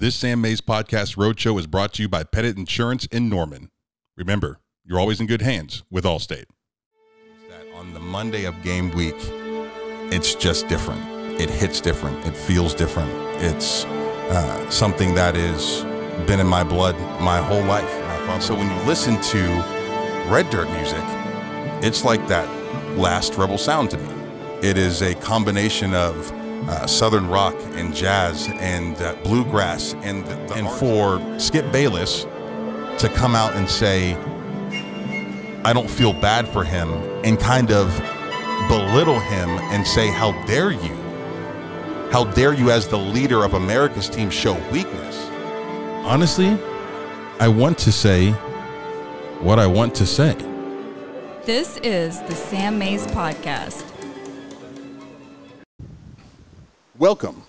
This Sam Mays Podcast Roadshow is brought to you by Pettit Insurance in Norman. Remember, you're always in good hands with Allstate. That on the Monday of game week, it's just different. It hits different. It feels different. It's uh, something that has been in my blood my whole life. So when you listen to Red Dirt music, it's like that last Rebel sound to me. It is a combination of uh, southern rock and jazz and uh, bluegrass, and and for Skip Bayless to come out and say, "I don't feel bad for him," and kind of belittle him and say, "How dare you? How dare you, as the leader of America's team, show weakness?" Honestly, I want to say what I want to say. This is the Sam Mays Podcast. Welcome.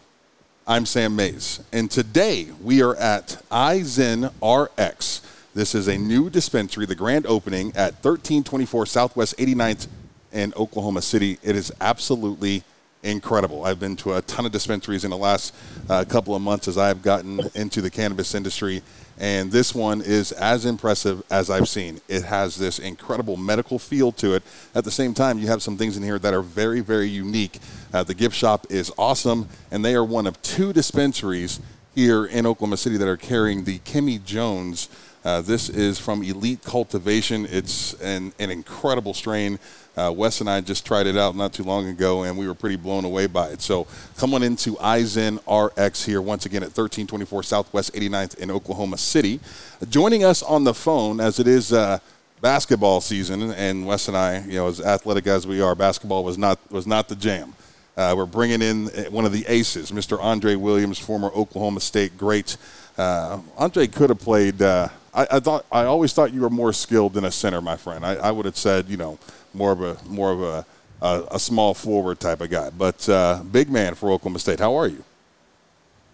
I'm Sam Mays, and today we are at iZen RX. This is a new dispensary, the grand opening at 1324 Southwest 89th in Oklahoma City. It is absolutely incredible. I've been to a ton of dispensaries in the last uh, couple of months as I have gotten into the cannabis industry, and this one is as impressive as I've seen. It has this incredible medical feel to it. At the same time, you have some things in here that are very, very unique. Uh, the gift shop is awesome, and they are one of two dispensaries here in Oklahoma City that are carrying the Kimmy Jones. Uh, this is from Elite Cultivation. It's an, an incredible strain. Uh, Wes and I just tried it out not too long ago, and we were pretty blown away by it. So come on into iZen RX here once again at 1324 Southwest 89th in Oklahoma City. Joining us on the phone, as it is uh, basketball season, and Wes and I, you know, as athletic as we are, basketball was not was not the jam. Uh, we're bringing in one of the aces, Mr. Andre Williams, former Oklahoma State great. Uh, Andre could have played. Uh, I, I, thought I always thought you were more skilled than a center, my friend. I, I would have said, you know, more of a more of a a, a small forward type of guy, but uh, big man for Oklahoma State. How are you?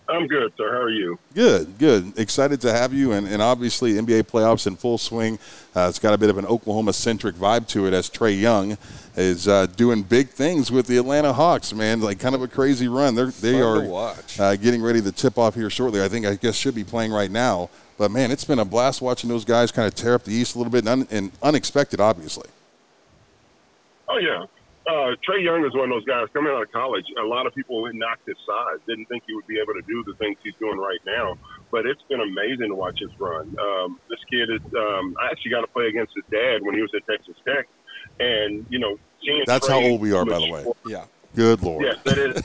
I'm good, sir. How are you? Good, good. Excited to have you, and, and obviously NBA playoffs in full swing. Uh, it's got a bit of an Oklahoma-centric vibe to it as Trae Young is uh, doing big things with the Atlanta Hawks. Man, like kind of a crazy run. They're they Fun are uh, getting ready to tip off here shortly. I think I guess should be playing right now. But man, it's been a blast watching those guys kind of tear up the East a little bit, and, un- and unexpected, obviously. Oh yeah, uh, Trae Young is one of those guys coming out of college. A lot of people knocked his size, didn't think he would be able to do the things he's doing right now. But it's been amazing to watch his run. Um, this kid is. Um, I actually got to play against his dad when he was at Texas Tech, and you know, seeing That's Trae how old we are, by the way. mature- Yeah. Good lord. Yes, that is.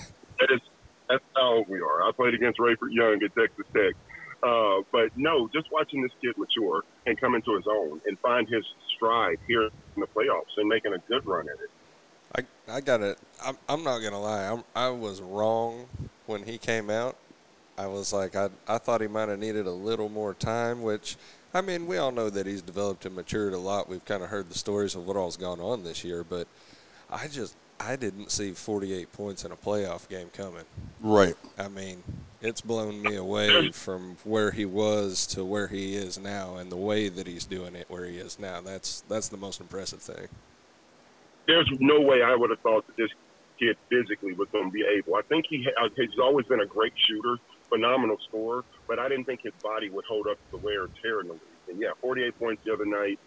that is. That's how old we are. I played against Rayford Young at Texas Tech. Uh, but no, just watching this kid mature and come into his own and find his stride here in the playoffs and making a good run at it. I, I got it. I'm, I'm not gonna lie. I'm, I was wrong when he came out. I was like, I, I thought he might have needed a little more time. Which, I mean, we all know that he's developed and matured a lot. We've kind of heard the stories of what all's gone on this year, but I just I didn't see 48 points in a playoff game coming. Right. I mean, it's blown me away from where he was to where he is now, and the way that he's doing it where he is now. That's that's the most impressive thing. There's no way I would have thought that this kid physically was going to be able. I think he ha- he's always been a great shooter, phenomenal scorer, but I didn't think his body would hold up to the wear and tear in the league. And yeah, 48 points the other night,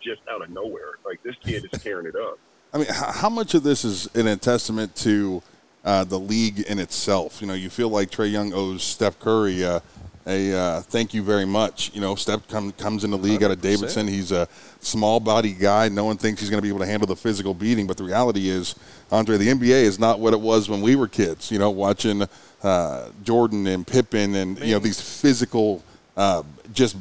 just out of nowhere. Like this kid is tearing it up. I mean, how much of this is in a testament to uh, the league in itself? You know, you feel like Trae Young owes Steph Curry uh, a uh, thank you very much. You know, Steph come, comes in the league out of Davidson. He's a small body guy. No one thinks he's going to be able to handle the physical beating, but the reality is, Andre, the NBA is not what it was when we were kids. You know, watching uh, Jordan and Pippen and you know these physical, uh, just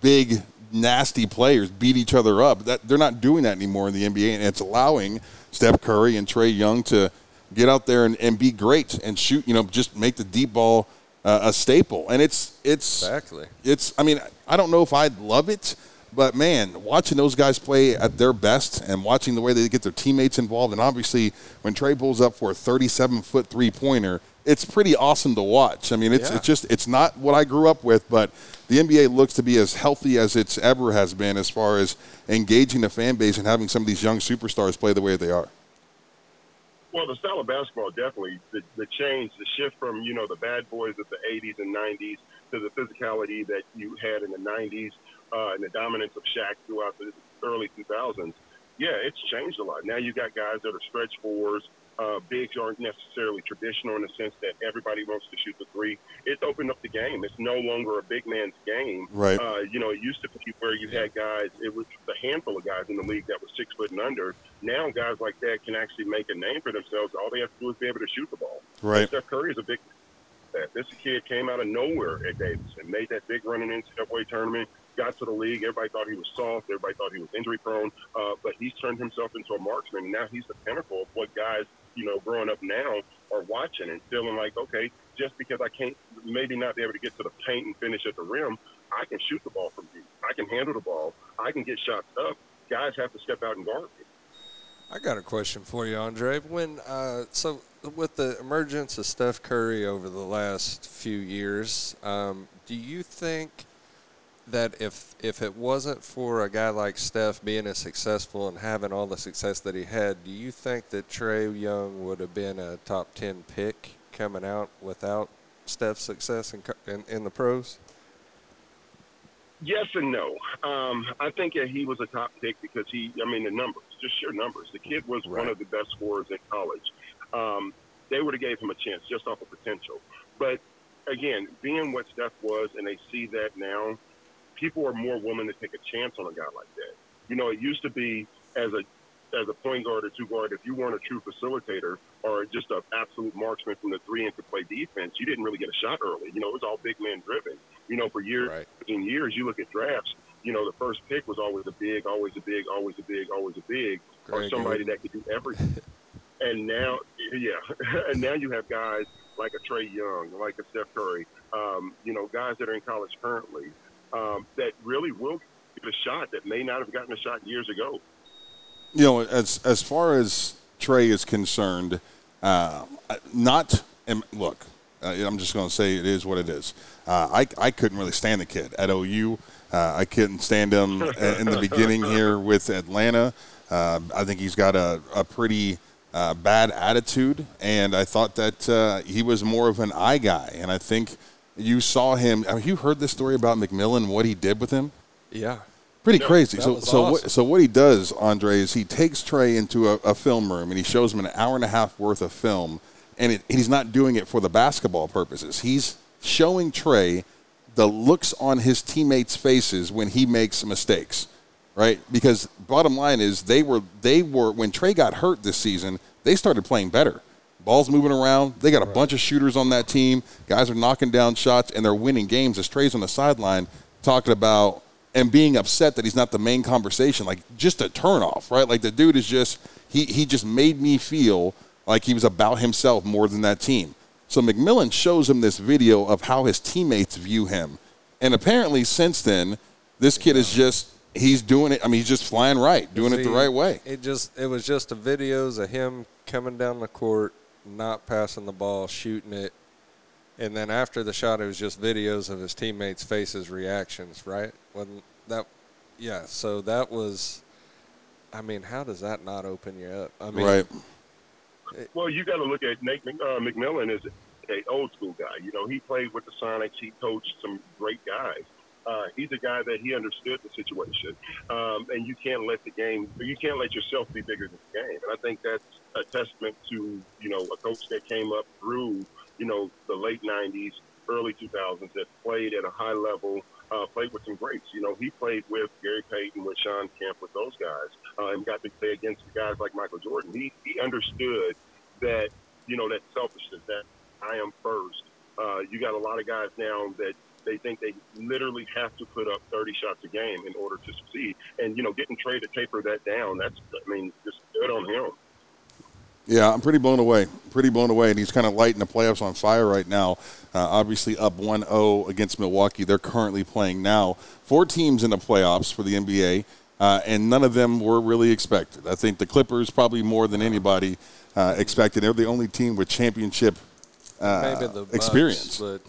big nasty players beat each other up. That they're not doing that anymore in the NBA, and it's allowing Steph Curry and Trae Young to get out there and, and be great and shoot. You know, just make the deep ball uh, a staple. And it's it's Exactly. it's. I mean, I don't know if I'd love it. But man, watching those guys play at their best and watching the way they get their teammates involved, and obviously when Trae pulls up for a 37 foot three pointer, it's pretty awesome to watch. I mean, it's Yeah. it's just it's not what I grew up with, but the NBA looks to be as healthy as it's ever has been as far as engaging the fan base and having some of these young superstars play the way they are. Well, the style of basketball definitely the, the change, the shift from you know the bad boys of the '80s and '90s to the physicality that you had in the '90s uh, and the dominance of Shaq throughout the early 2000s. Yeah, it's changed a lot. Now you got guys that are stretch fours. Uh, bigs aren't necessarily traditional in the sense that everybody wants to shoot the three. It's opened up the game. It's no longer a big man's game. Right. Uh, you know, it used to be where you had guys. It was a handful of guys in the league that was six foot and under. Now guys like that can actually make a name for themselves. All they have to do is be able to shoot the ball. Right. Steph Curry is a big. That this kid came out of nowhere at Davidson, made that big run in the NCAA tournament, got to the league. Everybody thought he was soft. Everybody thought he was injury prone. Uh, but he's turned himself into a marksman. And now he's the pinnacle of what guys, you know, growing up now are watching and feeling like, okay, just because I can't maybe not be able to get to the paint and finish at the rim, I can shoot the ball from deep. I can handle the ball. I can get shots up. Guys have to step out and guard me. I got a question for you, Andre. When uh, so with the emergence of Steph Curry over the last few years, um, do you think that if if it wasn't for a guy like Steph being as successful and having all the success that he had, do you think that Trae Young would have been a top ten pick coming out without Steph's success in in, in the pros? Yes and no. Um, I think that he was a top pick because he, I mean, the numbers, just sheer numbers. The kid was Right. one of the best scorers in college. Um, they would have gave him a chance just off of potential. But again, being what Steph was, and they see that now, people are more willing to take a chance on a guy like that. You know, it used to be as a as a point guard or two guard, if you weren't a true facilitator or just an absolute marksman from the three and could play defense, you didn't really get a shot early. You know, it was all big man driven. You know, for years Right. in years, you look at drafts, you know, the first pick was always a big, always a big, always a big, always a big, or somebody Oden. that could do everything. and now, yeah, and now you have guys like a Trae Young, like a Steph Curry, um, you know, guys that are in college currently um, that really will get a shot that may not have gotten a shot years ago. you know, as as far as Trae is concerned, uh, not look. Uh, I'm just going to say it is what it is. Uh, I I couldn't really stand the kid at OU. Uh, I couldn't stand him in the beginning here with Atlanta. Uh, I think he's got a, a pretty uh, bad attitude, and I thought that uh, he was more of an eye guy. And I think you saw him. Have you heard this story about McMillan? What he did with him? Yeah. Pretty No, crazy. So, so, what, so what he does, Andre, is he takes Trae into a, a film room and he shows him an hour and a half worth of film, and it, he's not doing it for the basketball purposes. He's showing Trae the looks on his teammates' faces when he makes mistakes, right? Because bottom line is they were they were when Trae got hurt this season, they started playing better. Balls moving around. They got a bunch of shooters on that team. Guys are knocking down shots and they're winning games. As Trae's on the sideline talking about and being upset that he's not the main conversation, like just a turnoff, right? Like the dude is just he he just made me feel like he was about himself more than that team. So McMillan shows him this video of how his teammates view him, and apparently since then, this kid is just he's doing it. I mean, he's just flying right, doing it the right way. It just it was just a videos of him coming down the court, not passing the ball, shooting it, and then after the shot, it was just videos of his teammates' faces, reactions. Right? When that, yeah. So that was, I mean, how does that not open you up? I mean, right. Well, you got to look at Nate uh, McMillan as a old school guy. You know, he played with the Sonics. He coached some great guys. Uh, he's a guy that he understood the situation, um, and you can't let the game, you can't let yourself be bigger than the game. And I think that's a testament to you know a coach that came up through you know the late '90s, early 2000s that played at a high level, uh, played with some greats. You know, he played with Gary Payton, with Shawn Kemp, with those guys, uh, and got to play against guys like Michael Jordan. He he understood that you know that selfishness, that I am first. Uh, you got a lot of guys now that they think they literally have to put up 30 shots a game in order to succeed. And you know, getting Trae to taper that down, that's I mean, just good on him. Yeah, I'm pretty blown away. Pretty blown away. And he's kind of lighting the playoffs on fire right now. Uh, obviously, up 1 0 against Milwaukee. They're currently playing now. Four teams in the playoffs for the NBA, uh, and none of them were really expected. I think the Clippers, probably more than anybody, uh, expected. They're the only team with championship uh, maybe the Bucks, experience. but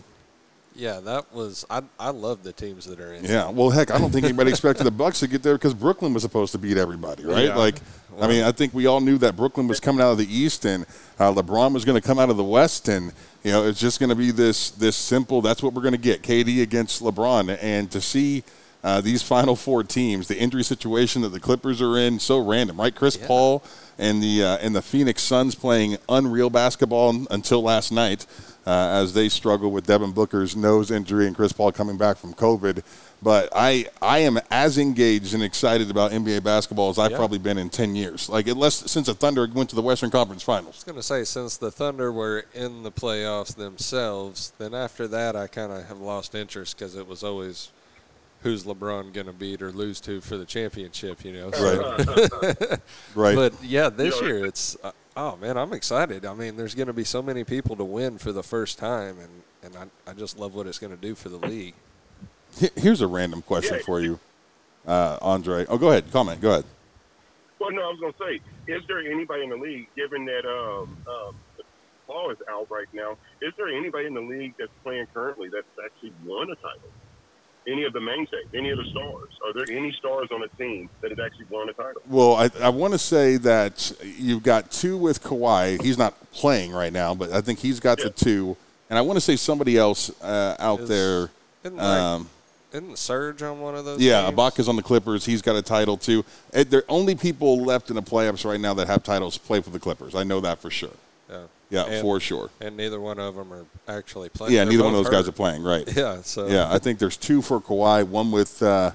Yeah, that was I. I love the teams that are in. Yeah, well, heck, I don't think anybody expected the Bucks to get there because Brooklyn was supposed to beat everybody, right? Yeah. Like, I mean, I think we all knew that Brooklyn was coming out of the East and uh, LeBron was going to come out of the West, and you know, it's just going to be this this simple. That's what we're going to get: KD against LeBron, and to see. Uh, these final four teams, the injury situation that the Clippers are in, so random, right? Chris Yeah. Paul and the uh, and the Phoenix Suns playing unreal basketball until last night, as they struggle with Devin Booker's nose injury and Chris Paul coming back from COVID. But I I am as engaged and excited about NBA basketball as I've Yeah. probably been in ten years. Like unless since the Thunder went to the Western Conference Finals. I was going to say, since the Thunder were in the playoffs themselves, then after that, I kind of have lost interest because it was always who's LeBron going to beat or lose to for the championship, you know? So- Right. But yeah, this year it's, uh, oh man, I'm excited. I mean, there's going to be so many people to win for the first time, and, and I, I just love what it's going to do for the league. Here's a random question Yeah. for you, uh, Andre. Oh, go ahead. Comment. Go ahead. Well, no, I was going to say, is there anybody in the league, given that um, um, Paul is out right now, is there anybody in the league that's playing currently that's actually won a title? Any of the mainstays, any of the stars? Are there any stars on a team that has actually won a title? Well, I, I want to say that you've got two with Kawhi. He's not playing right now, but I think he's got the two. And I want to say somebody else uh, out Is- there. Isn't, like, Um, isn't Serge on one of those? yeah, teams? Ibaka's on the Clippers. He's got a title too. There only people left in the playoffs right now that have titles play for the Clippers. I know that for sure. Yeah, Yeah, And- for sure. And neither one of them are actually playing. Yeah, They're neither one of both those guys are playing. Right. Yeah, so Yeah, I think there's two for Kawhi, one with uh,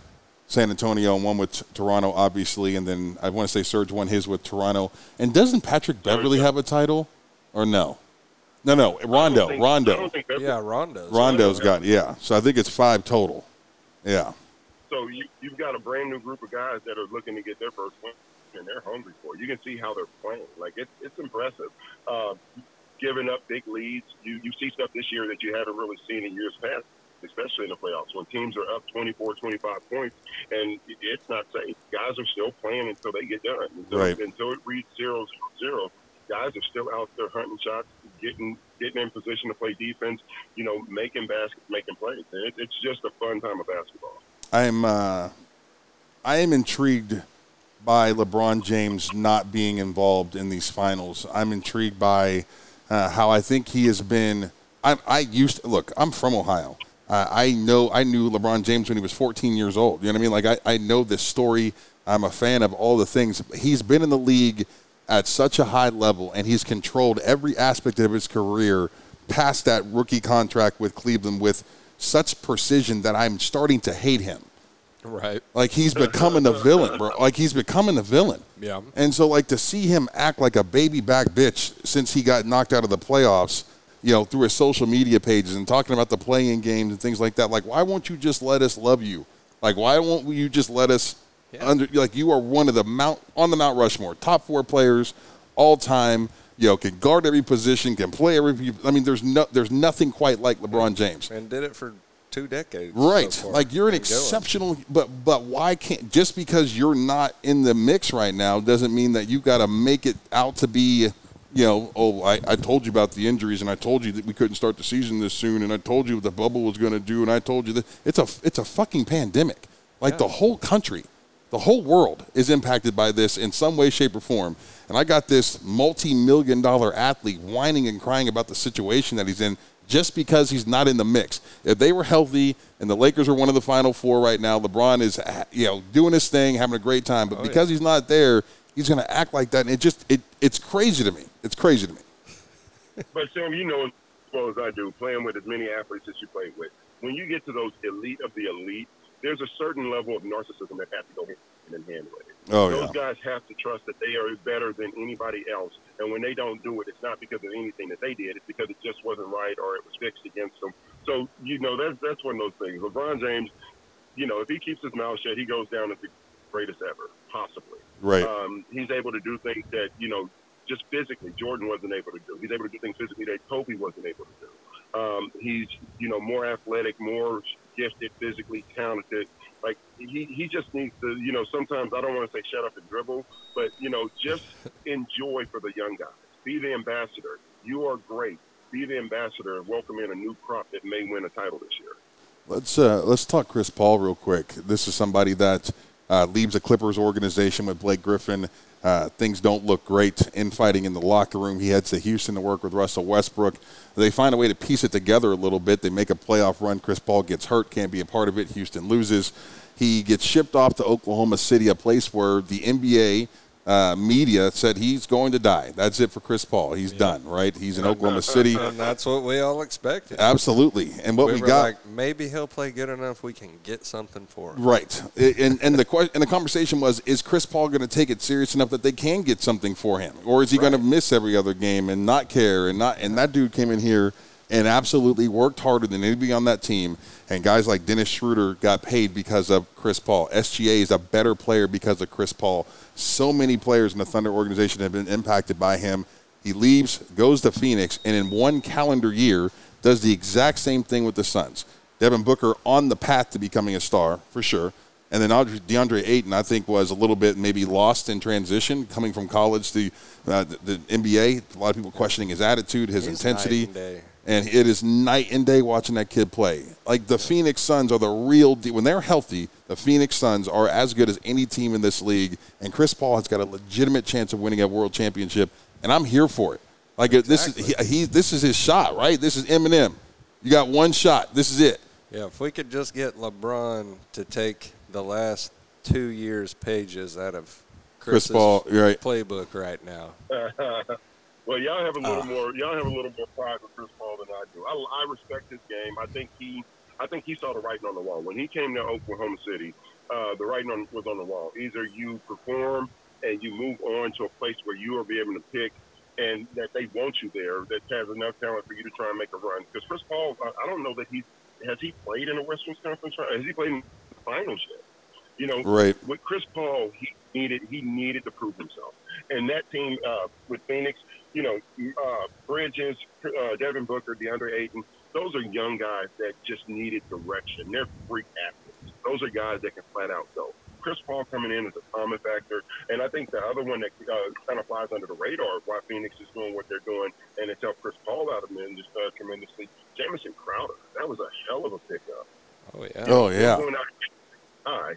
San Antonio and one with t- Toronto, obviously, and then I want to say Serge won his with Toronto. And doesn't Patrick Beverley have a title, or no? No, no, Rondo, think- Rondo, don't think that's yeah, Rondo's. Rondo's got yeah. So I think it's five total. Yeah, So you, you've got a brand new group of guys that are looking to get their first win, and they're hungry for it. You can see how they're playing. Like it's it's impressive. Uh, giving up big leads, you you see stuff this year that you haven't really seen in years past, especially in the playoffs when teams are up 24, 25 points, and it- it's not safe. Guys are still playing until they get done. Until, Right. until it reads zero zero, guys are still out there hunting shots, getting getting in position to play defense. You know, making baskets, making plays. It, it's just a fun time of basketball. I'm uh, I am intrigued by LeBron James not being involved in these finals. I'm intrigued by uh, how I think he has been. I, I used to, look. I'm from Ohio. Uh, I know I knew LeBron James when he was 14 years old. You know what I mean? Like I, I know this story. I'm a fan of all the things. He's been in the league at such a high level, and he's controlled every aspect of his career past that rookie contract with Cleveland with such precision that I'm starting to hate him. Right. Like he's becoming a villain, bro. Like he's becoming a villain. Yeah. And so like to see him act like a baby back bitch since he got knocked out of the playoffs, you know, through his social media pages and talking about the playing games and things like that. Like why won't you just let us love you? Like why won't you just let us Yeah. under like you are one of the mount on the Mount Rushmore, top 4 players all time. You know, can guard every position, can play every. I mean, there's no, there's nothing quite like LeBron James. And did it for two decades. Right. so like you're an And going. exceptional but but why can't just because you're not in the mix right now doesn't mean that you've got to make it out to be you know, oh, I, I told you about the injuries, and I told you that we couldn't start the season this soon, and I told you what the bubble was going to do, and I told you that it's a it's a fucking pandemic. Like Yeah. the whole country, the whole world is impacted by this in some way, shape, or form. And I got this multi-million dollar athlete whining and crying about the situation that he's in just because he's not in the mix. If they were healthy and the Lakers are one of the final four right now, LeBron is you know doing his thing, having a great time. But Oh, yeah. because he's not there, he's going to act like that, and it just it it's crazy to me. It's crazy to me. But Sam, you know as well as I do, playing with as many athletes as you play with, when you get to those elite of the elite, there's a certain level of narcissism that has to go hand in hand with it. Oh, those yeah. guys have to trust that they are better than anybody else, and when they don't do it, it's not because of anything that they did; it's because it just wasn't right or it was fixed against them. So you know that's that's one of those things. LeBron James, you know, if he keeps his mouth shut, he goes down as the greatest ever, possibly. Right. Um, he's able to do things that you know just physically Jordan wasn't able to do. He's able to do things physically that Kobe wasn't able to do. Um, he's you know more athletic, more gifted, physically talented. Like he, he just needs to you know sometimes I don't want to say shut up and dribble, but you know just enjoy for the young guys. Be the ambassador. You are great. be the ambassador, and welcome in a new crop that may win a title this year. Let's uh, let's talk Chris Paul real quick. This is somebody that uh, leaves a Clippers organization with Blake Griffin. Uh, things don't look great. Infighting in the locker room. He heads to Houston to work with Russell Westbrook. They find a way to piece it together a little bit. They make a playoff run. Chris Paul gets hurt, can't be a part of it. Houston loses. He gets shipped off to Oklahoma City, a place where the NBA uh, media said he's going to die. That's it for Chris Paul. He's yeah. done, right? He's in Oklahoma City. And that's what we all expected. Absolutely. And what we, we got like, maybe he'll play good enough we can get something for him. Right. And and the question and the conversation was is Chris Paul going to take it serious enough that they can get something for him or is he right. going to miss every other game and not care and not and that dude came in here and absolutely worked harder than anybody on that team. And guys like Dennis Schroeder got paid because of Chris Paul. SGA is a better player because of Chris Paul. So many players in the Thunder organization have been impacted by him. He leaves, goes to Phoenix, and in one calendar year does the exact same thing with the Suns. Devin Booker on the path to becoming a star for sure. And then DeAndre Ayton, I think, was a little bit maybe lost in transition, coming from college to uh, the, the, NBA. A lot of people questioning his attitude, his He's intensity and it is night and day watching that kid play. Like the Phoenix Suns are the real deal. When they're healthy, the Phoenix Suns are as good as any team in this league, and Chris Paul has got a legitimate chance of winning a world championship, and I'm here for it. Like exactly. this is he, he, this is his shot, right? This is Eminem. You got one shot. This is it. Yeah, if we could just get LeBron to take the last two years' pages out of Chris's Chris Paul, right. playbook right now. Well, y'all have a little uh, more. Y'all have a little more pride with Chris Paul than I do. I, I respect his game. I think he, I think he saw the writing on the wall when he came to Oklahoma City. Uh, the writing on, was on the wall. Either you perform and you move on to a place where you will be able to pick, and that they want you there. That has enough talent for you to try and make a run. Because Chris Paul, I, I don't know that he has he played in the Western Conference. Has he played in the finals yet? You know, right. with Chris Paul, he needed he needed to prove himself, and that team uh, with Phoenix you know, uh, Bridges, uh, Devin Booker, DeAndre Ayton, those are young guys that just needed direction. They're freak athletes. Those are guys that can flat out go. Chris Paul coming in is a common factor, and I think the other one that uh, kind of flies under the radar why Phoenix is doing what they're doing, and it's helped Chris Paul out of them just uh, tremendously. Jamison Crowder, that was a hell of a pickup. Oh yeah. Oh yeah. All right.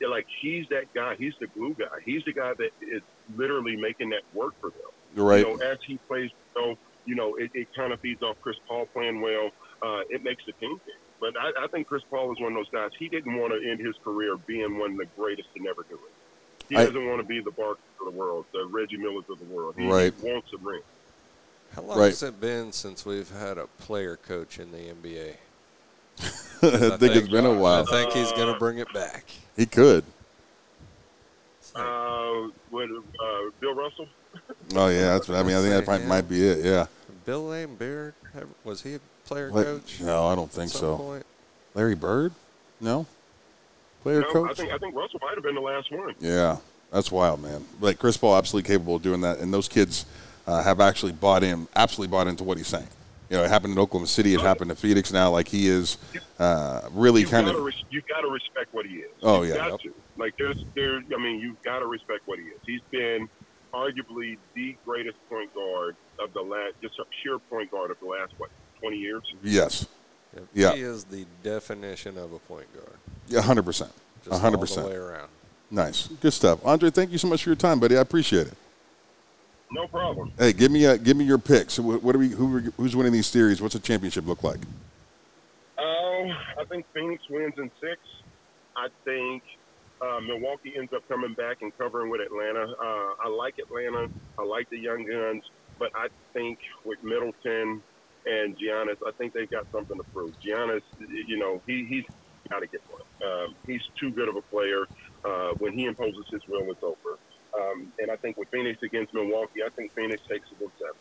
Like he's that guy. He's the glue guy. He's the guy that is literally making that work for them. Right. You know, as he plays, so you know, it, it kind of feeds off Chris Paul playing well. Uh, it makes the team think. But I, I think Chris Paul is one of those guys. He didn't want to end his career being one of the greatest to never do it. He I, doesn't want to be the Barkley of the world, the Reggie Millers of the world. He, right. wants a ring. How long right. has it been since we've had a player coach in the NBA? I, I think, think, it's been a while. I think he's going to bring it back. He could. Uh, what, uh, Bill Russell? Oh yeah, that's. What, I mean, I think that might, might be it. Yeah. Bill Laimbeer was he a player coach? No, I don't think so. Point? Larry Bird? No. Player no, coach? I think I think Russell might have been the last one. Yeah, that's wild, man. Like Chris Paul, absolutely capable of doing that, and those kids uh, have actually bought in, absolutely bought into what he's saying. You know, it happened in Oklahoma City. It happened to Phoenix. Now, like he is uh, really you kind of. Res- you got to respect what he is. Oh you yeah. Got yep. to. Like there's there. I mean, you've got to respect what he is. He's been arguably the greatest point guard of the last, just a pure point guard of the last what, 20 years? Yes. Yeah. He is the definition of a point guard. Yeah, 100%. Just 100%. All the way around. Nice. Good stuff. Andre, thank you so much for your time, buddy. I appreciate it. No problem. Hey, give me a, give me your picks. What are we? Who, who's winning these series? What's the championship look like? Oh, uh, I think Phoenix wins in six. I think uh, Milwaukee ends up coming back and covering with Atlanta. Uh, I like Atlanta. I like the young guns, but I think with Middleton and Giannis, I think they've got something to prove. Giannis, you know, he, he's got to get one. Um, he's too good of a player. Uh, when he imposes his will, it's over. Um, and I think with Phoenix against Milwaukee, I think Phoenix takes it in seven.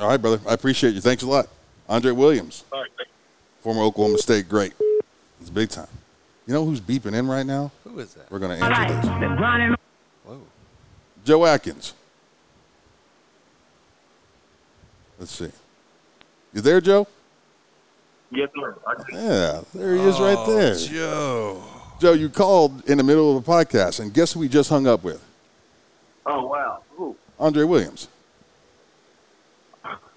All right, brother. I appreciate you. Thanks a lot. Andre Williams, All right, former Oklahoma State great. It's big time. You know who's beeping in right now? Who is that? We're going to answer this. Whoa. Joe Adkins. Let's see. You there, Joe? Yes, sir. Yeah, there he is right oh, there. Joe. Joe, you called in the middle of a podcast, and guess who we just hung up with? Oh, wow. Who? Andre Williams.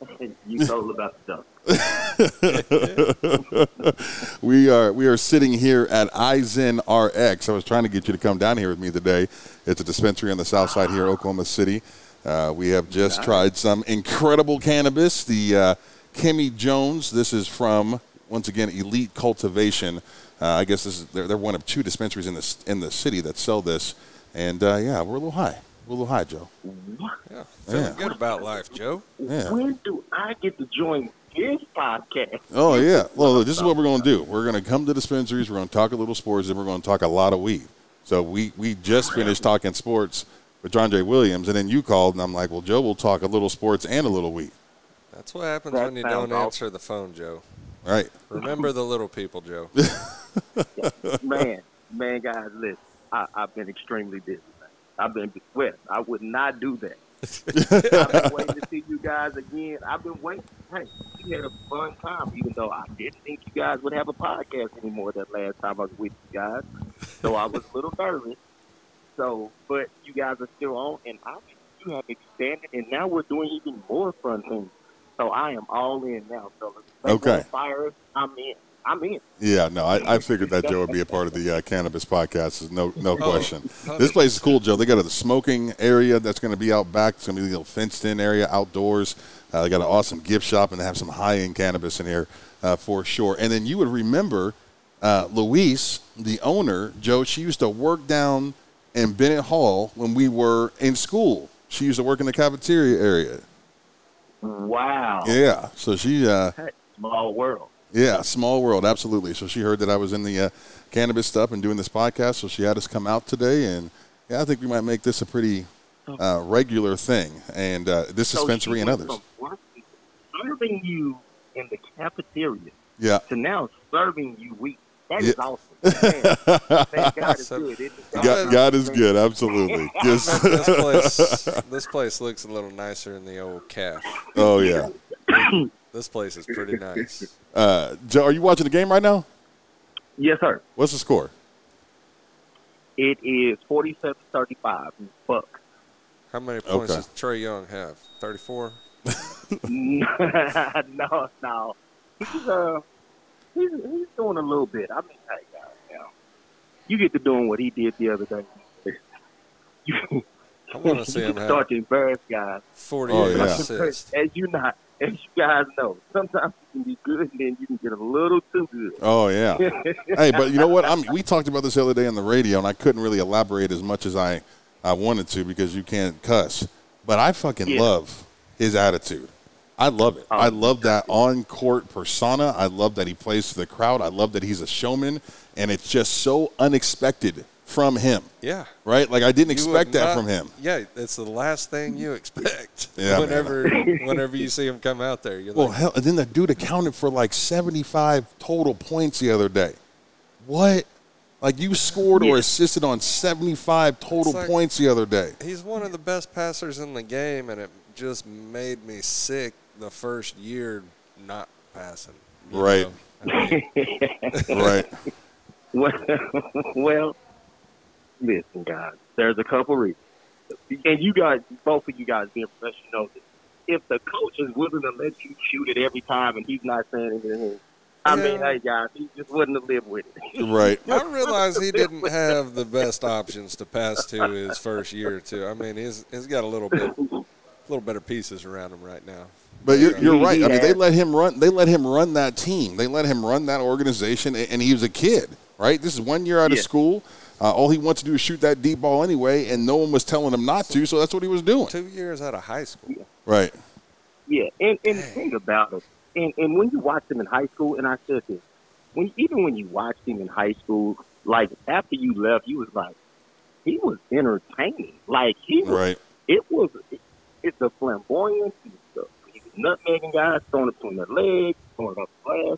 you told about the duck. we are we are sitting here at Izen RX. I was trying to get you to come down here with me today. It's a dispensary on the south side here, Oklahoma City. Uh, we have just Nice. tried some incredible cannabis. The uh, Kimmy Jones. This is from once again Elite Cultivation. Uh, I guess this is they're, they're one of two dispensaries in this in the city that sell this. And uh, yeah, we're a little high. We're a little high, Joe. What? Yeah, feeling Yeah. good about life, Joe. Yeah. When do I get to join this podcast? Oh yeah. Well, this is what we're going to do. We're going to come to dispensaries. We're going to talk a little sports, and we're going to talk a lot of weed. So we we just finished talking sports with John J. Williams, and then you called, and I'm like, well, Joe, we'll talk a little sports and a little weed. That's what happens That when you don't awesome. answer the phone, Joe. Right. Remember the little people, Joe. man, man, guys, listen. I, I've been extremely busy. I've been well. I would not do that. I've been waiting to see you guys again. I've been waiting. Hey, we had a fun time, even though I didn't think you guys would have a podcast anymore that last time I was with you guys. So I was a little nervous. So, but you guys are still on, and I you have expanded, and now we're doing even more fun things. So I am all in now, fellas. They Okay. Fire. I'm in. I'm in. Yeah, no, I, I figured that Joe would be a part of the uh, cannabis podcast. There's no no question. Oh, This place is cool, Joe. They got a smoking area that's going to be out back. It's going to be a little fenced in area outdoors. Uh, they got an awesome gift shop, and they have some high end cannabis in here uh, for sure. And then you would remember uh, Louise, the owner, Joe. She used to work down in Bennett Hall when we were in school. She used to work in the cafeteria area. Wow. Yeah, so she. Uh, Hey, small world. Yeah, small world, absolutely. So she heard that I was in the uh, cannabis stuff and doing this podcast, so she had us come out today, and yeah, I think we might make this a pretty uh, regular thing, and uh, this So dispensary she and others. working- serving you in the cafeteria Yeah, to now serving you weed. That Yeah. is awesome. Man, man, God is good. isn't? God, God is good, absolutely. Yes. this place, this place looks a little nicer than the old calf. oh yeah. This place is pretty nice. Uh, Joe, are you watching the game right now? Yes, sir. What's the score? It is 47-35. Fuck. How many points Okay. does Trae Young have? Thirty-four. no, no. He's uh, he's he's doing a little bit. I mean, hey, guys, you, know, you get to doing what he did the other day. You, I want to see you him can have start to embarrass guys. forty-eight Oh, yeah. assists. As you not, as you guys know, sometimes you can be good and then you can get a little too good. Oh yeah. hey, but you know what? I'm, we talked about this the other day on the radio, and I couldn't really elaborate as much as I, I wanted to because you can't cuss. But I fucking Yeah. love his attitude. I love it. Oh, I love that on court persona. I love that he plays to the crowd. I love that he's a showman, and it's just so unexpected from him. Yeah. Right? Like I didn't You expect that not- from him. Yeah, it's the last thing you expect. Yeah, man. whenever, whenever you see him come out there, you're Well, like, hell, and then the dude accounted for like 75 total points the other day. What? Like you scored or assisted on 75 total like- points the other day. he's one of the best passers in the game, and it just made me sick the first year not passing. Right. I mean, right. Well, well, listen, guys. There's a couple reasons, and you guys, both of you guys, being professional, know this. If the coach is willing to let you shoot it every time, and he's not saying anything, I mean, hey guys, he just wouldn't have lived with it. Right. I realize he didn't have the best options to pass to his first year or two. I mean, he's he's got a little bit, a little better pieces around him right now. But you're, you're right. I mean, they let him run. They let him run that team. They let him run that organization, and he was a kid, right? This is one year out of Yeah. school. Uh, all he wants to do is shoot that deep ball anyway, and no one was telling him not to, so that's what he was doing. Two years out of high school. Right. Yeah, and, and the thing about it, and, and when you watch him in high school, and I said this, when even when you watched him in high school, like after you left, you was like, he was entertaining. Like he was, Right. it was, it's the flamboyance. He was, the, he was nutmegging guys, throwing it between their legs, throwing it up the glass,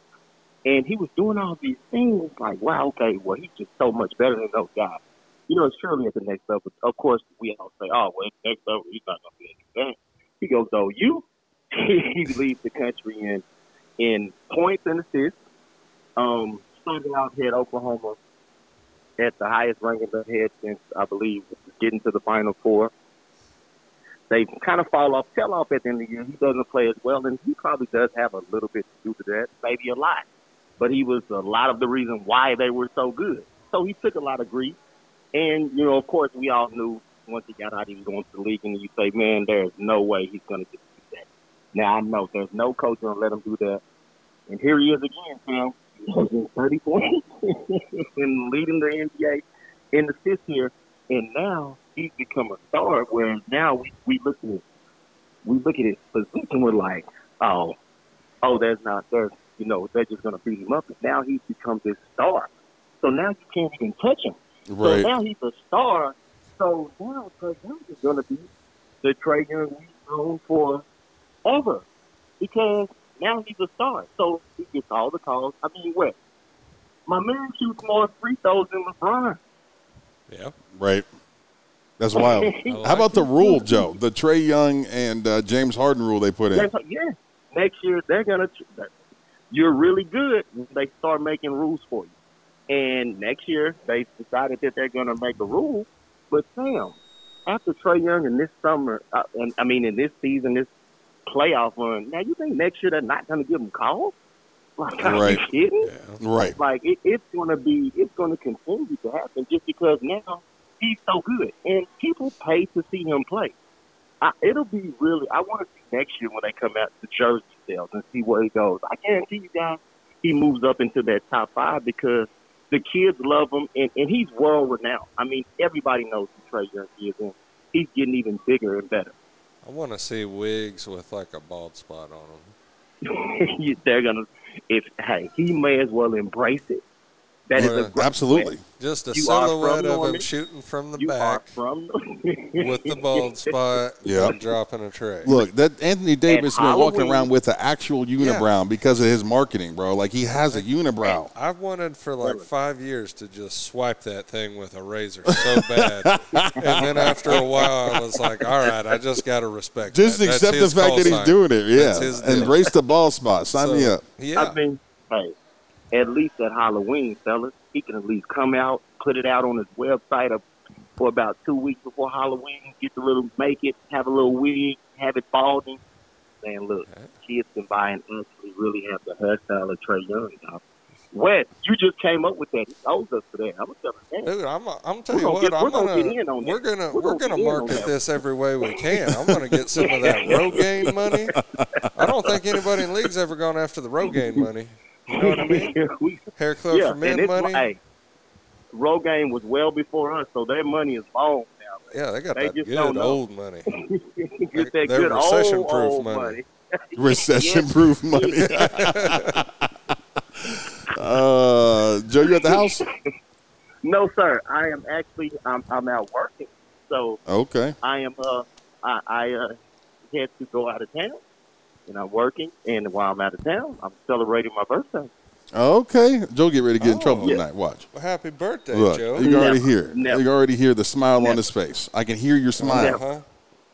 and he was doing all these things. Like, wow, okay, well, he's just so much better than those guys. You know, it's surely at the next level. Of course, we all say, oh, well, next level, he's not going to be anything. He goes, though, you, he leads the country in in points and assists. Um, started out here at Oklahoma at the highest ranking they've since I believe getting to the Final Four. they kind of fall off, tell off at the end of the year. He doesn't play as well, and he probably does have a little bit to do with that, maybe a lot. But he was a lot of the reason why they were so good. So he took a lot of grief. And, you know, of course, we all knew once he got out, he was going to the league, and you say, man, there's no way he's going to do that. Now, I know there's no coach going to let him do that. And here he is again, Sam. He's 30 points and leading the NBA in assists here. And now he's become a star, where now we, we look at his, we look at his position, we're like, oh, oh, there's not, there's, you know, they're just going to beat him up. And now he's become this star. So now you can't even touch him. Right. So now he's a star. So now Trae Young is going to be the Trae Young we've known for ever because now he's a star. So he gets all the calls. I mean, what? My man shoots more free throws than LeBron. Yeah. Right. That's wild. like How about the rule, Joe? The Trae Young and uh, James Harden rule they put in. Yeah. Next year they're gonna. You're really good. when They start making rules for you, and next year they decided that they're gonna make a rule. But Sam, after Trae Young in this summer, uh, and I mean in this season, this playoff run, now you think next year they're not gonna give him calls? Like, are Right. you kidding? Right. Like it, it's gonna be, it's gonna continue to happen just because now he's so good, and people pay to see him play. I, it'll be really. I want to see next year when they come out the jersey and see where he goes. I guarantee you guys, he moves up into that top five because the kids love him, and, and he's world renowned. I mean, everybody knows who Trae Young is, and he's getting even bigger and better. I want to see wigs with like a bald spot on them. They're gonna, if hey, he may as well embrace it. That is Yeah, a great Absolutely. Just a You silhouette from of him shooting from the You are back from with the bald spot Yeah. and dropping a tray. Look, that Anthony Davis been walking around with an actual unibrow because of his marketing, bro. Like he has a unibrow. I've wanted for like five years to just swipe that thing with a razor so bad, and then after a while, I was like, "All right, I just got to respect." Just that. That's accept the fact that he's sign. doing it. Yeah. his deal. Embrace the ball spot. Sign me up. Yeah, I mean, hey, at least at Halloween, fellas, he can at least come out, put it out on his website up for about two weeks before Halloween, get the little make it, have a little wig, have it balding. Saying, look, kids can buy and actually really have the hairstyle of Trae Young. Dog. Wes, you just came up with that. He owes us for that. I'm gonna tell him dude, I'm. I'm tell you what, get- I'm gonna gonna. get in on we're gonna. We're We're gonna gonna get in on market this every way we can. I'm gonna get some of that Rogaine money. I don't think anybody in league's ever gone after the Rogaine money. You know what I mean? We- Hair club yeah, for men it's, money. Hey, Rogaine was well before us, so their money is long now. Yeah, they got They that just good old money. Get that They're good old, recession-proof old money. money. Recession proof money. uh, Joe, you at the house? No, sir. I am actually I'm I'm out working, so Okay. I am uh I, I uh had to go out of town, and I'm working. And while I'm out of town, I'm celebrating my birthday. Okay. Joe, get ready to get in Oh. trouble Yeah. thannight. Watch. Well, happy birthday, Look, Joe. you can already hear. it. You can already hear the smile on his face. I can hear your smile. Uh-huh.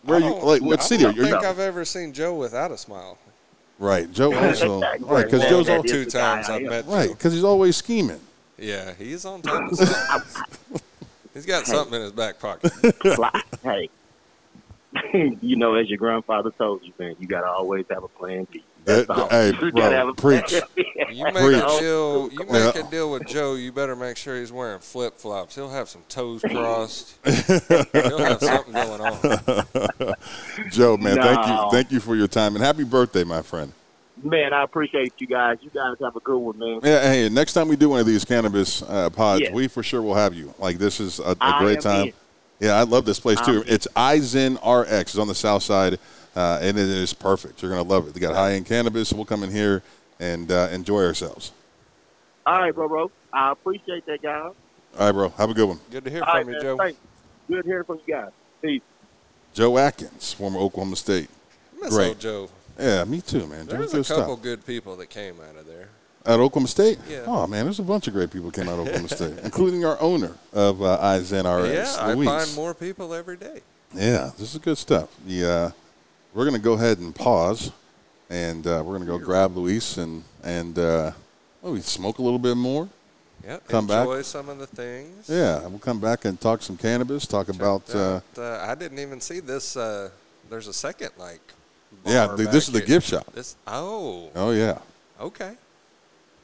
Where I you like? What I city? don't you? think I've ever seen Joe without a smile. Right. Joe also. Exactly. Right. Because Well, Joe's that all, Two times I I've met right. Because he's always scheming. Yeah, he's on top of stuff. he's got something in his back pocket. Hey, you know, as your grandfather told you, man, you gotta always have a plan B. That's That- all. hey, You bro, gotta have a plan preach. B. You make Preach. a deal. You make Yeah. a deal with Joe. You better make sure he's wearing flip flops. He'll have some toes crossed. He'll have something going on. Joe, man, thank you, thank you for your time and happy birthday, my friend. Man, I appreciate you guys. You guys have a good one, man. Yeah, hey, next time we do one of these cannabis uh, pods, Yeah. we for sure will have you. Like this is a great time. in. Yeah, I love this place too. I'm. It's Izen RX. It's on the south side, uh, and it is perfect. You're gonna love it. They got high end cannabis. We'll come in here and uh, enjoy ourselves. All right, bro, bro. I appreciate that, guys. All right, bro. Have a good one. Good to hear All right, from you, man. Joe. Thanks. Good hearing from you guys. Peace. Joe Adkins, former Oklahoma State. Miss Great. old Joe. Yeah, me too, man. There Joe's was a couple stuff. good people that came out of there. At Oklahoma State? Yeah. Oh, man, there's a bunch of great people came out of Oklahoma State, including our owner of uh, Izen RX, yeah, I find more people every day. Yeah, this is good stuff. The, uh, we're going to go ahead and pause, and uh, we're going to go grab Luis and and uh, oh, we smoke a little bit more. Yep. Come back. Enjoy some of the things. Yeah, we'll come back and talk some cannabis. Talk about uh, Uh, I didn't even see this uh, there's a second like. Yeah, th- back this is the gift shop. This oh Oh yeah. okay.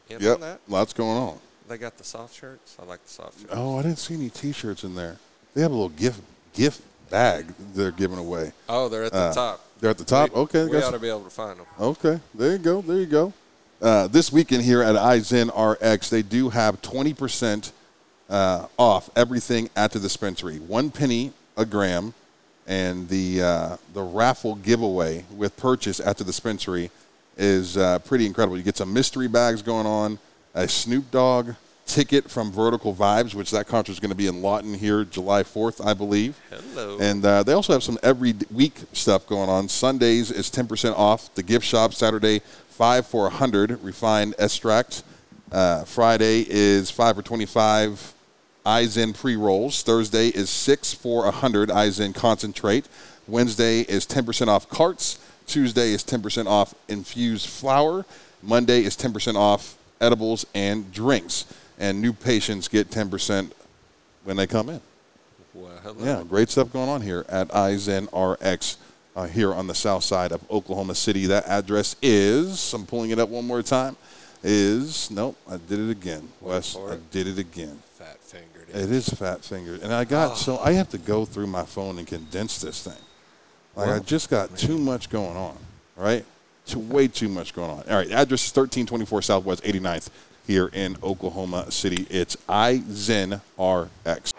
In Yep. that. Lots going on. They got the soft shirts. I like the soft shirts. Oh, I didn't see any T-shirts in there. They have a little gift gift bag they're giving away. Oh, they're at the Uh, top. They're at the top. We, okay, we ought to be able to find them. Okay, there you go. There you go. Uh, this weekend here at iZen RX, they do have 20% uh, off everything at the dispensary. One penny a gram, and the uh, the raffle giveaway with purchase at the dispensary is uh, pretty incredible. You get some mystery bags going on, a Snoop Dogg ticket from Vertical Vibes, which that concert is going to be in Lawton here July 4th, I believe. Hello. And uh, they also have some every week stuff going on. Sundays is 10% off. The gift shop Saturday, 5 for 100 refined extract. Uh, Friday is 5 for 25 iZen pre-rolls. Thursday is 6 for 100 iZen concentrate. Wednesday is 10% off carts. Tuesday is 10% off infused flour. Monday is 10% off edibles and drinks. And new patients get 10% when they come in. Yeah, great stuff going on here at iZen RX uh, here on the south side of Oklahoma City. That address is, I'm pulling it up one more time, is, nope, I did it again. Wes, I did it again. Fat fingered. It is fat fingered. And I got, so I have to go through my phone and condense this thing. Like, I just got too much going on, right? Too, way too much going on. All right, address is 1324 Southwest 89th here in Oklahoma City. It's iZen RX.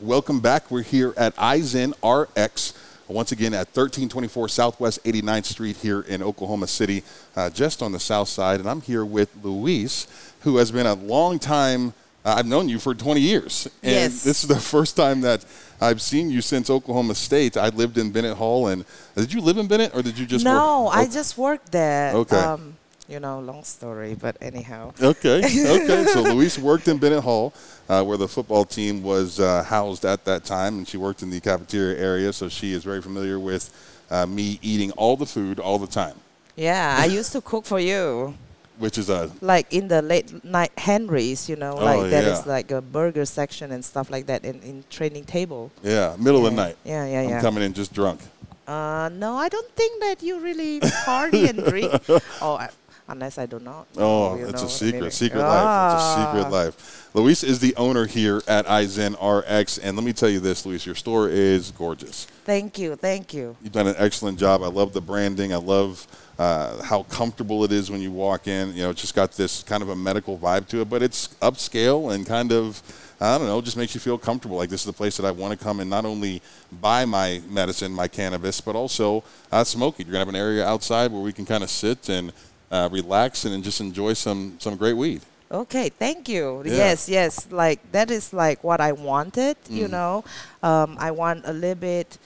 Welcome back. We're here at iZen RX. Once again at 1324 Southwest 89th Street here in Oklahoma City, uh, just on the south side. And I'm here with Luis, who has been a long time. I've known you for 20 years. And Yes. this is the first time that I've seen you since Oklahoma State. I lived in Bennett Hall. And uh, did you live in Bennett or did you just work? no, work? I just worked there. Okay. Um, you know, long story, but anyhow. Okay, okay. So Luis worked in Bennett Hall, uh, where the football team was uh, housed at that time, and she worked in the cafeteria area, so she is very familiar with uh, me eating all the food all the time, Yeah, I used to cook for you. Which is a Like in the late night Henry's, you know, Oh, like that is yeah. like a burger section and stuff like that in, in training table. yeah middle of the night. Yeah, yeah, I'm yeah. coming in just drunk. Uh, no, I don't think that you really party and drink. Oh, I, unless I do not. Oh, you it's know a secret, secret life. It's a Ah. secret life. Luis is the owner here at iZen RX, and let me tell you this, Luis, your store is gorgeous. Thank you, thank you. You've done an excellent job. I love the branding. I love uh, how comfortable it is when you walk in. You know, it's just got this kind of a medical vibe to it, but it's upscale and kind of, I don't know, just makes you feel comfortable. Like this is the place that I want to come and not only buy my medicine, my cannabis, but also uh, smoke it. You're going to have an area outside where we can kind of sit and uh, relax and, just enjoy some, some great weed. Okay, thank you. Yeah. Yes, yes, like that is like what I wanted. You Mm. know, um, I want a little bit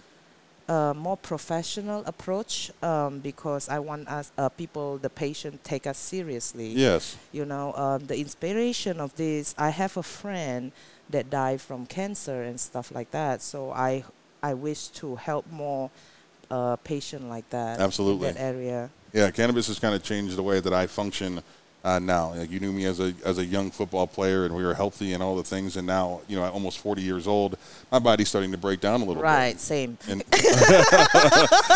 uh, more professional approach um, because I want us uh, people, the patient, take us seriously. Yes. You know, um, the inspiration of this. I have a friend that died from cancer and stuff like that. So I I wish to help more uh, patient like that. Absolutely. In that area. Yeah, cannabis has kind of changed the way that I function uh, now. Like you knew me as a as a young football player, and we were healthy and all the things. And now, you know, at almost 40 years old, my body's starting to break down a little bit. Right. Same. And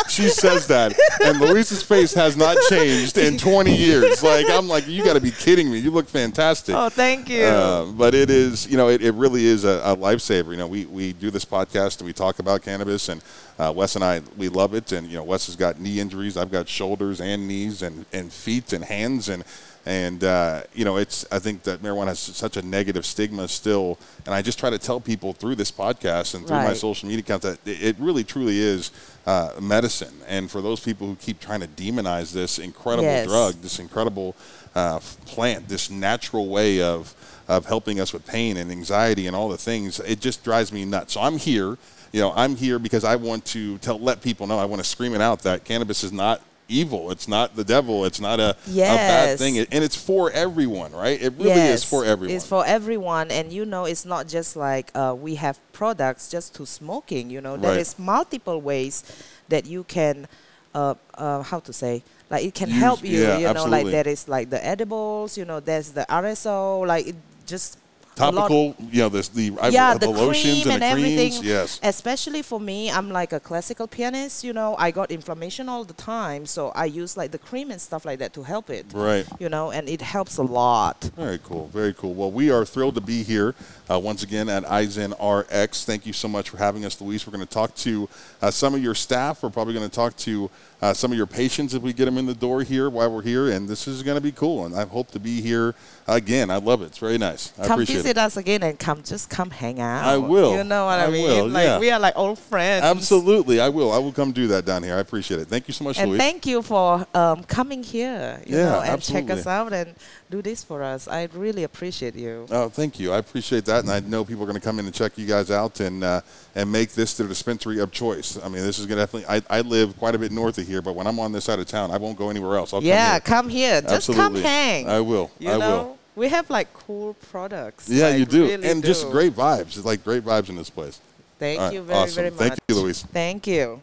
she says that, and Luis's face has not changed in 20 years. Like I'm like, you got to be kidding me. You look fantastic. Oh, thank you. Uh, but it is, you know, it, it really is a, a lifesaver. You know, we, we do this podcast and we talk about cannabis, and uh, Wes and I, we love it. And, you know, Wes has got knee injuries. I've got shoulders and knees and, and feet and hands. And, and uh, you know, it's, I think that marijuana has such a negative stigma still. And I just try to tell people through this podcast and through my social media accounts that it it really, truly is uh, medicine. And for those people who keep trying to demonize this incredible Yes. drug, this incredible uh, plant, this natural way of of helping us with pain and anxiety and all the things. It just drives me nuts. So I'm here. You know, I'm here because I want to tell let people know. I want to scream it out that cannabis is not evil. It's not the devil. It's not a, a bad Yes. thing. And it's for everyone, right? It really is for everyone. It's for everyone, and you know, it's not just like uh, we have products just to smoking. You know, there Right. is multiple ways that you can, uh, uh, how to say, like it can Use- help you. yeah, you know, absolutely. like there is like the edibles. You know, there's the RSO. Like it just a lot- Topical, you know, this the yeah, the, the, lotions cream and, and, creams. everything. Yes. Especially for me, I'm like a classical pianist. You know, I got inflammation all the time, so I use like the cream and stuff like that to help it. Right. You know, and it helps a lot. Very cool. Very cool. Well, we are thrilled to be here uh, once again at iZen RX. Thank you so much for having us, Luis. We're going to talk to uh, some of your staff. We're probably going to talk to uh, some of your patients if we get them in the door here while we're here. And this is going to be cool. And I hope to be here again. I love it. It's very nice. I come appreciate visit it. us again and come just come hang out. I will. You know what I, I mean? will, Like yeah. we are like old friends. Absolutely. I will. I will come do that down here. I appreciate it. Thank you so much, And thank you for um, coming here, you Yeah, know, and check us out and do this for us. I really appreciate you. Oh, thank you. I appreciate that, and I know people are going to come in and check you guys out and uh, and make this their dispensary of choice. I mean, this is going to definitely. I, I live quite a bit north of here, but when I'm on this side of town, I won't go anywhere else. I'll yeah, come come here. Just Absolutely. come hang. I will. You I know, will. we have like cool products. Yeah, like, you do, really and just great vibes. It's like great vibes in this place. Thank All right, you very, awesome. very much. Thank you, Louise. Thank you.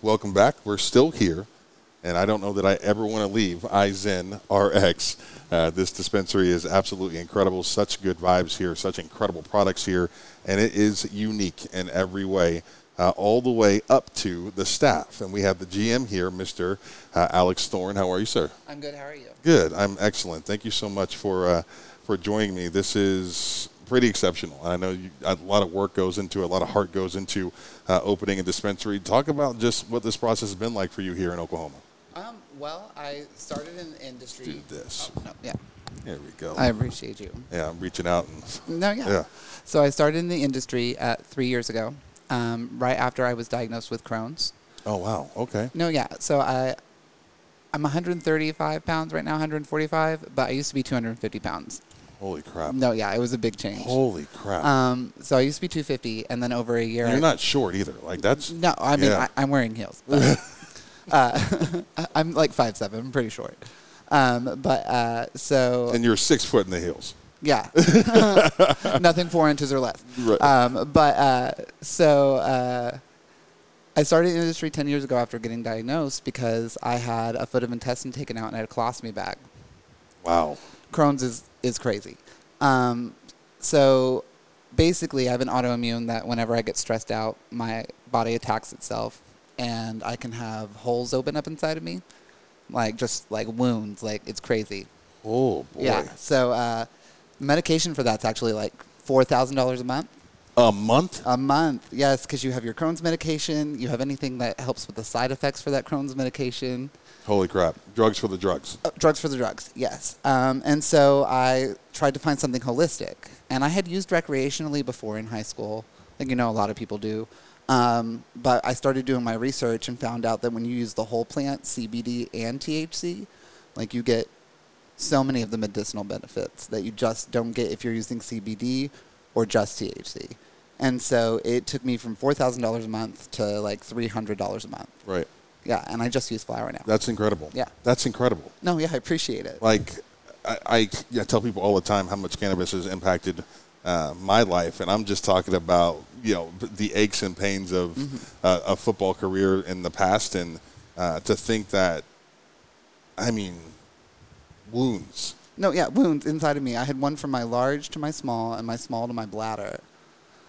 Welcome back. We're still here, and I don't know that I ever want to leave iZen RX. Uh, this dispensary is absolutely incredible. Such good vibes here, such incredible products here, and it is unique in every way, uh, all the way up to the staff. And we have the GM here, Mr. Uh, Alex Thorne. How are you, sir? I'm good. How are you? Good. I'm excellent. Thank you so much for uh, for joining me. This is pretty exceptional. I know you, a lot of work goes into, it, a lot of heart goes into uh, opening a dispensary. Talk about just what this process has been like for you here in Oklahoma. Well, I started in the industry. Do this. Oh, no, yeah, There we go. I appreciate you. yeah, I'm reaching out and No, yeah. Yeah. So I started in the industry uh, three years ago, um, right after I was diagnosed with Crohn's. oh wow, okay. No, yeah. So I, I'm 135 pounds right now, 145, but I used to be 250 pounds. Holy crap. No, yeah, it was a big change. Holy crap. Um, so I used to be 250, and then over a year. And I- you're not short either. Like that's No, I mean Yeah. I, I'm wearing heels. But, uh, I'm like five seven. I'm pretty short. Um, but uh, so and you're six foot in the heels. yeah, nothing four inches or less. Right. Um, but uh, so uh, I started in the industry ten years ago after getting diagnosed because I had a foot of intestine taken out and I had a colostomy bag. Wow. Crohn's is is crazy. Um, so basically, I have an autoimmune that whenever I get stressed out, my body attacks itself, and I can have holes open up inside of me, like just like wounds. Like it's crazy. Oh boy. Yeah. So uh, medication for that's actually like four thousand dollars a month. A month? A month, yes, because you have your Crohn's medication, you have anything that helps with the side effects for that Crohn's medication. Holy crap. Drugs for the drugs. Uh, drugs for the drugs, yes. Um, and so I tried to find something holistic. And I had used recreationally before in high school, like you know a lot of people do. Um, but I started doing my research and found out that when you use the whole plant, CBD and THC, like you get so many of the medicinal benefits that you just don't get if you're using CBD or just THC. And so it took me from $4,000 a month to like $300 a month. Right. Yeah, and I just use flour now. That's incredible. Yeah. That's incredible. no, yeah, I appreciate it. like I, I, I tell people all the time how much cannabis has impacted uh, my life, and I'm just talking about you know the aches and pains of Mm-hmm. uh, a football career in the past, and uh, to think that, I mean, wounds. No, yeah, wounds inside of me. I had one from my large to my small and my small to my bladder.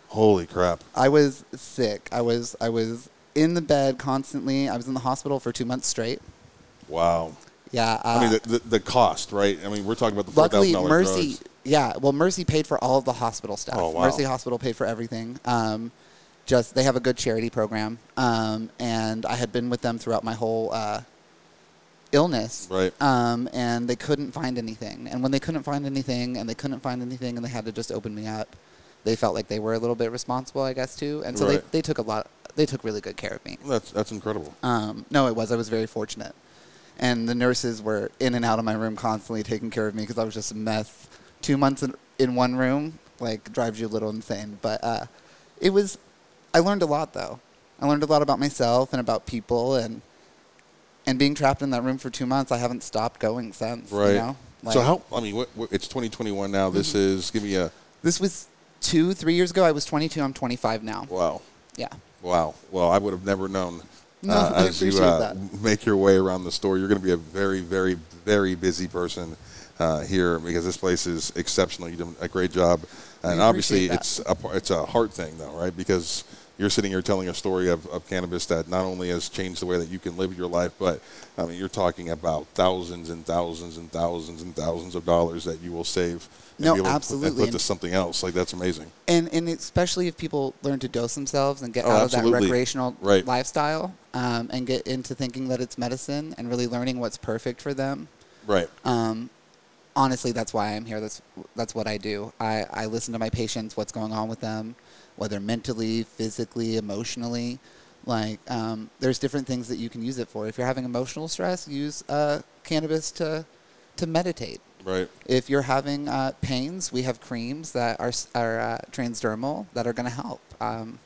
Holy crap! I was sick. I was I was in the bed constantly. I was in the hospital for two months straight. Wow. Yeah. Uh, I mean, the, the, the cost, right? I mean, we're talking about the four luckily, thousand Mercy. drugs. Yeah, well, Mercy paid for all of the hospital stuff. Oh, wow. Mercy Hospital paid for everything. Um, just they have a good charity program, um, and I had been with them throughout my whole uh, illness. Right. Um, and they couldn't find anything. And when they couldn't find anything, and they couldn't find anything, and they had to just open me up, they felt like they were a little bit responsible, I guess, too. And so Right. they, they took a lot. They took really good care of me. That's that's incredible. Um, no, it was. I was very fortunate. And the nurses were in and out of my room constantly taking care of me because I was just a mess. Two months in, in one room, like, drives you a little insane. But uh, it was, I learned a lot, though. I learned a lot about myself and about people. And and being trapped in that room for two months, I haven't stopped going since. Right. You know? so Like, Mm-hmm. how? I mean, what, what, it's 2021 now. This is give me a This was two, three years ago. I was 22. I'm 25 now. wow. Yeah. Wow. Well, I would have never known. No, uh, I as you appreciate uh, that. make your way around the store, you're going to be a very, very, very busy person uh, here because this place is exceptional. You did a great job, and obviously that. it's a it's a heart thing though, right? Because you're sitting here telling a story of, of cannabis that not only has changed the way that you can live your life, but I mean you're talking about thousands and thousands and thousands and thousands of dollars that you will save. and No, able to put- absolutely. And put to something else. Like that's amazing. and and especially if people learn to dose themselves and get Oh, out absolutely. of that recreational Right. lifestyle um, and get into thinking that it's medicine and really learning what's perfect for them Right. um, honestly that's why i'm here that's that's what i do I, I listen to my patients what's going on with them whether mentally physically emotionally like um, there's different things that you can use it for if you're having emotional stress use uh, cannabis to to meditate Right. if you're having uh, pains, we have creams that are, are uh, transdermal that are going to help. Um,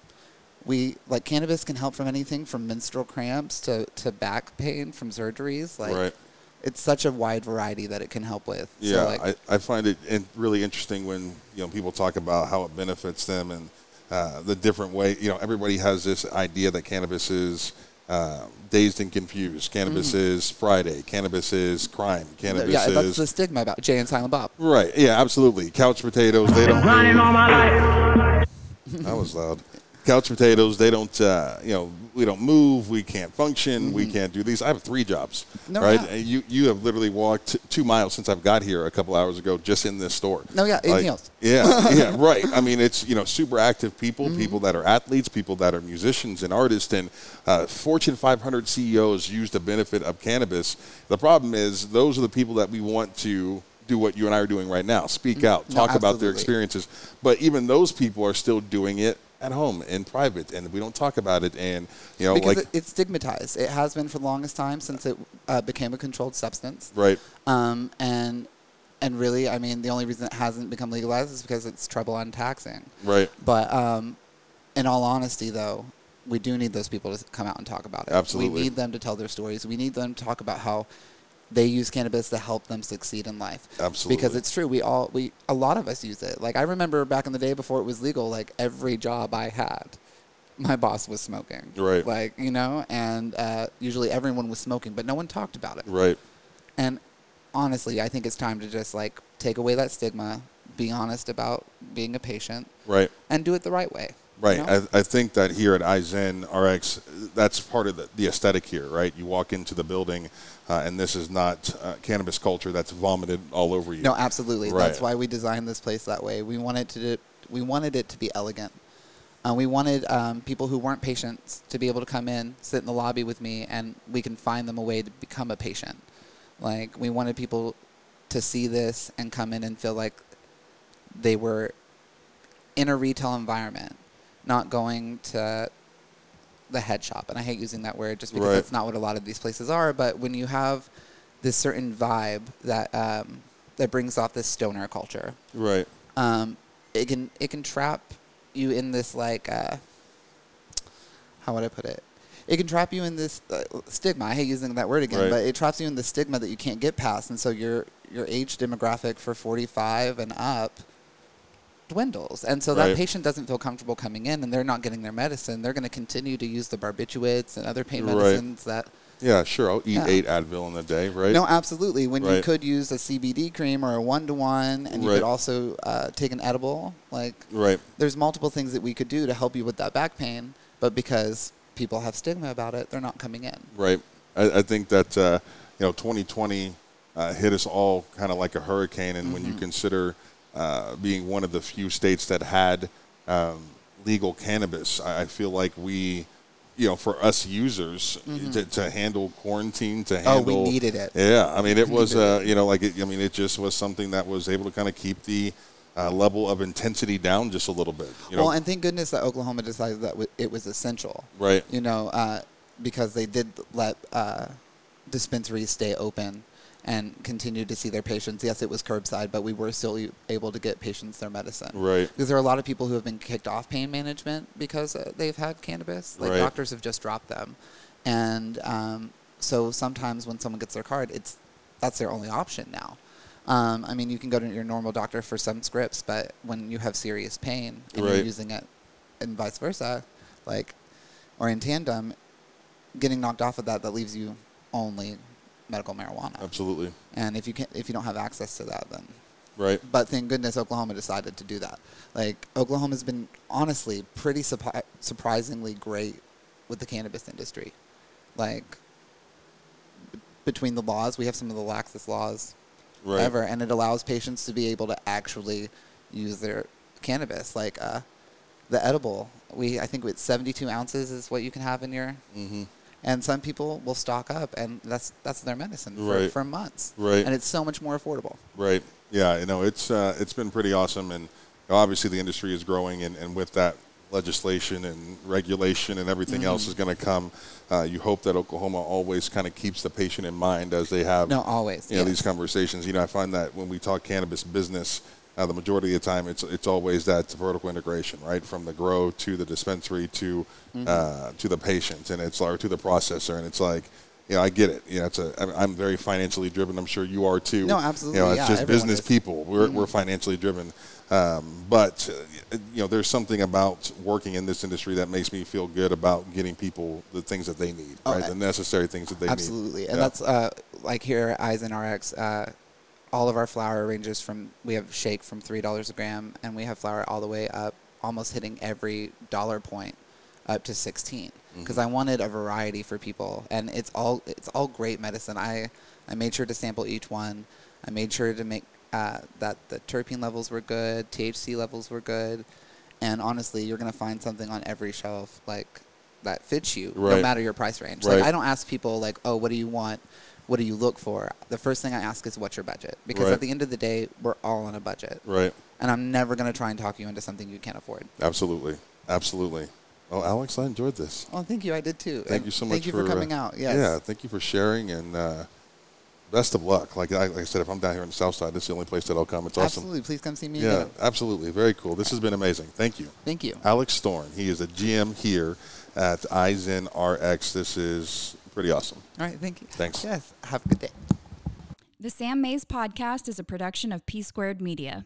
we like cannabis can help from anything from menstrual cramps to, to back pain from surgeries. Like Right. It's such a wide variety that it can help with. Yeah, so, like, I, I find it in, really interesting when you know people talk about how it benefits them and uh, the different way. You know, everybody has this idea that cannabis is uh, dazed and confused. Cannabis is Friday. Cannabis is crime. Cannabis Mm. yeah, is that's the stigma about Jay and Silent Bob. right. Yeah, absolutely. Couch potatoes. They don't. Grinding all my life. That was loud. Couch potatoes. They don't. Uh, you know, we don't move. We can't function. We can't do these. I have three jobs. Mm-hmm. No, right. yeah. And You you have literally walked two miles since I've got here a couple hours ago, just in this store. No, yeah, in heels. Yeah, yeah, right. I mean, it's you know super active people, Mm-hmm. people that are athletes, people that are musicians and artists, and uh, Fortune 500 CEOs use the benefit of cannabis. The problem is those are the people that we want to do what you and I are doing right now: speak out, Mm-hmm. No, talk about their experiences. But even those people are still doing it at home in private, and we don't talk about it. And you know, Because like it, it's stigmatized. It has been for the longest time since it uh, became a controlled substance. right, Um, and and really, I mean, the only reason it hasn't become legalized is because it's trouble on taxing. right, But um, in all honesty, though, we do need those people to come out and talk about it. Absolutely. We need them to tell their stories. We need them to talk about how they use cannabis to help them succeed in life. Absolutely. Because it's true. We all we a lot of us use it. Like I remember back in the day before it was legal, like every job I had, my boss was smoking. Right. Like you know, and uh, usually everyone was smoking, but no one talked about it. right. And honestly, I think it's time to just like take away that stigma, be honest about being a patient, Right. and do it the right way. You Right. know? I, I think that here at iZen RX, that's part of the, the aesthetic here, right? You walk into the building, uh, and this is not uh, cannabis culture that's vomited all over you. no, absolutely. Right. That's why we designed this place that way. We wanted to we wanted it to be elegant. Uh, we wanted um, people who weren't patients to be able to come in, sit in the lobby with me, and we can find them a way to become a patient. Like we wanted people to see this and come in and feel like they were in a retail environment, not going to the head shop. And I hate using that word just because Right. that's not what a lot of these places are. But when you have this certain vibe that um, that brings off this stoner culture, Right. um, it can it can trap you in this like uh, how would I put it? It can trap you in this uh, stigma. I hate using that word again, Right. but it traps you in the stigma that you can't get past, and so your your age demographic for 45 and up dwindles, and so Right. that patient doesn't feel comfortable coming in, and they're not getting their medicine. They're going to continue to use the barbiturates and other pain Right. medicines that Yeah, sure. I'll eat Yeah. eight Advil in a day, right? no, absolutely. When you could use a CBD cream or a one to one, and you Right. could also uh, take an edible, like Right. there's multiple things that we could do to help you with that back pain, but because people have stigma about it, they're not coming in. Right. I, I think that uh, you know 2020 uh, hit us all kind of like a hurricane, and when you consider uh, being one of the few states that had um, legal cannabis, I, feel like we, you know, for us users to, to handle quarantine, to handle. Oh, we needed it. Yeah, I mean, it was uh, you know like it, I mean, it just was something that was able to kind of keep the uh, level of intensity down just a little bit. You know, well, and thank goodness that Oklahoma decided that w- it was essential. Right. You know, uh, because they did let uh, dispensaries stay open and continue to see their patients. Yes, it was curbside, but we were still able to get patients their medicine. Right. Because there are a lot of people who have been kicked off pain management because uh, they've had cannabis. Like Right. doctors have just dropped them, and um, so sometimes when someone gets their card, it's that's their only option now. Um, I mean, you can go to your normal doctor for some scripts, but when you have serious pain and Right. you're using it, and vice versa, like or in tandem, getting knocked off of that that leaves you only medical marijuana. Absolutely. And if you can if you don't have access to that, then Right. but thank goodness Oklahoma decided to do that. Like Oklahoma's been honestly pretty surprisingly great with the cannabis industry. Like b- between the laws, we have some of the laxest laws Right. ever, and it allows patients to be able to actually use their cannabis. Like uh, the edible, we I think with 72 ounces is what you can have in your. Mm-hmm. And some people will stock up, and that's that's their medicine for, Right. for months. Right. And it's so much more affordable. Right. Yeah. You know, it's uh, it's been pretty awesome, and obviously the industry is growing, and, and with that legislation and regulation and everything Mm-hmm. else is going to come. Uh, you hope that Oklahoma always kind of keeps the patient in mind as they have No, always. you know these conversations. You know, I find that when we talk cannabis business, uh, the majority of the time it's it's always that vertical integration, right, from the grow to the dispensary to Mm-hmm. uh, to the patient, and it's or to the processor, and it's like. You know, I get it. You know, it's a. I'm- I'm very financially driven. I'm sure you are too. No, absolutely, You know, it's yeah, just business is. Mm-hmm. people. We're we're financially driven. Um, but uh, you know, there's something about working in this industry that makes me feel good about getting people the things that they need, Oh, right? I- The necessary things that they Absolutely, need. and Yeah. that's uh, like here at iZen RX. All of our flour ranges from we have shake from three dollars a gram, and we have flour all the way up, almost hitting every dollar point, up to sixteen. Because I wanted a variety for people, and it's all it's all great medicine. I I made sure to sample each one. I made sure to make uh, that the terpene levels were good, THC levels were good, and honestly, you're gonna find something on every shelf like that fits you, no matter your price range. Right. Like I don't ask people like, oh, what do you want? What do you look for? The first thing I ask is what's your budget? Because Right. at the end of the day, we're all on a budget. right. And I'm never going to try and talk you into something you can't afford. Absolutely, absolutely. Oh, Alex, I enjoyed this. Oh, thank you. I did too. Thank And you so much. Thank you for, uh, coming out. Yes. Yeah, thank you for sharing, and uh, best of luck. Like I, like I said, if I'm down here in the South Side, this is the only place that I'll come. It's awesome. Absolutely. Please come see me Yeah, again. absolutely. Very cool. This has been amazing. Thank you. Thank you. Alex Storn. He is a GM here at iZen RX. This is pretty awesome. All right. Thank you. Thanks. Yes. Have a good day. The Sam Mays Podcast is a production of P Squared Media.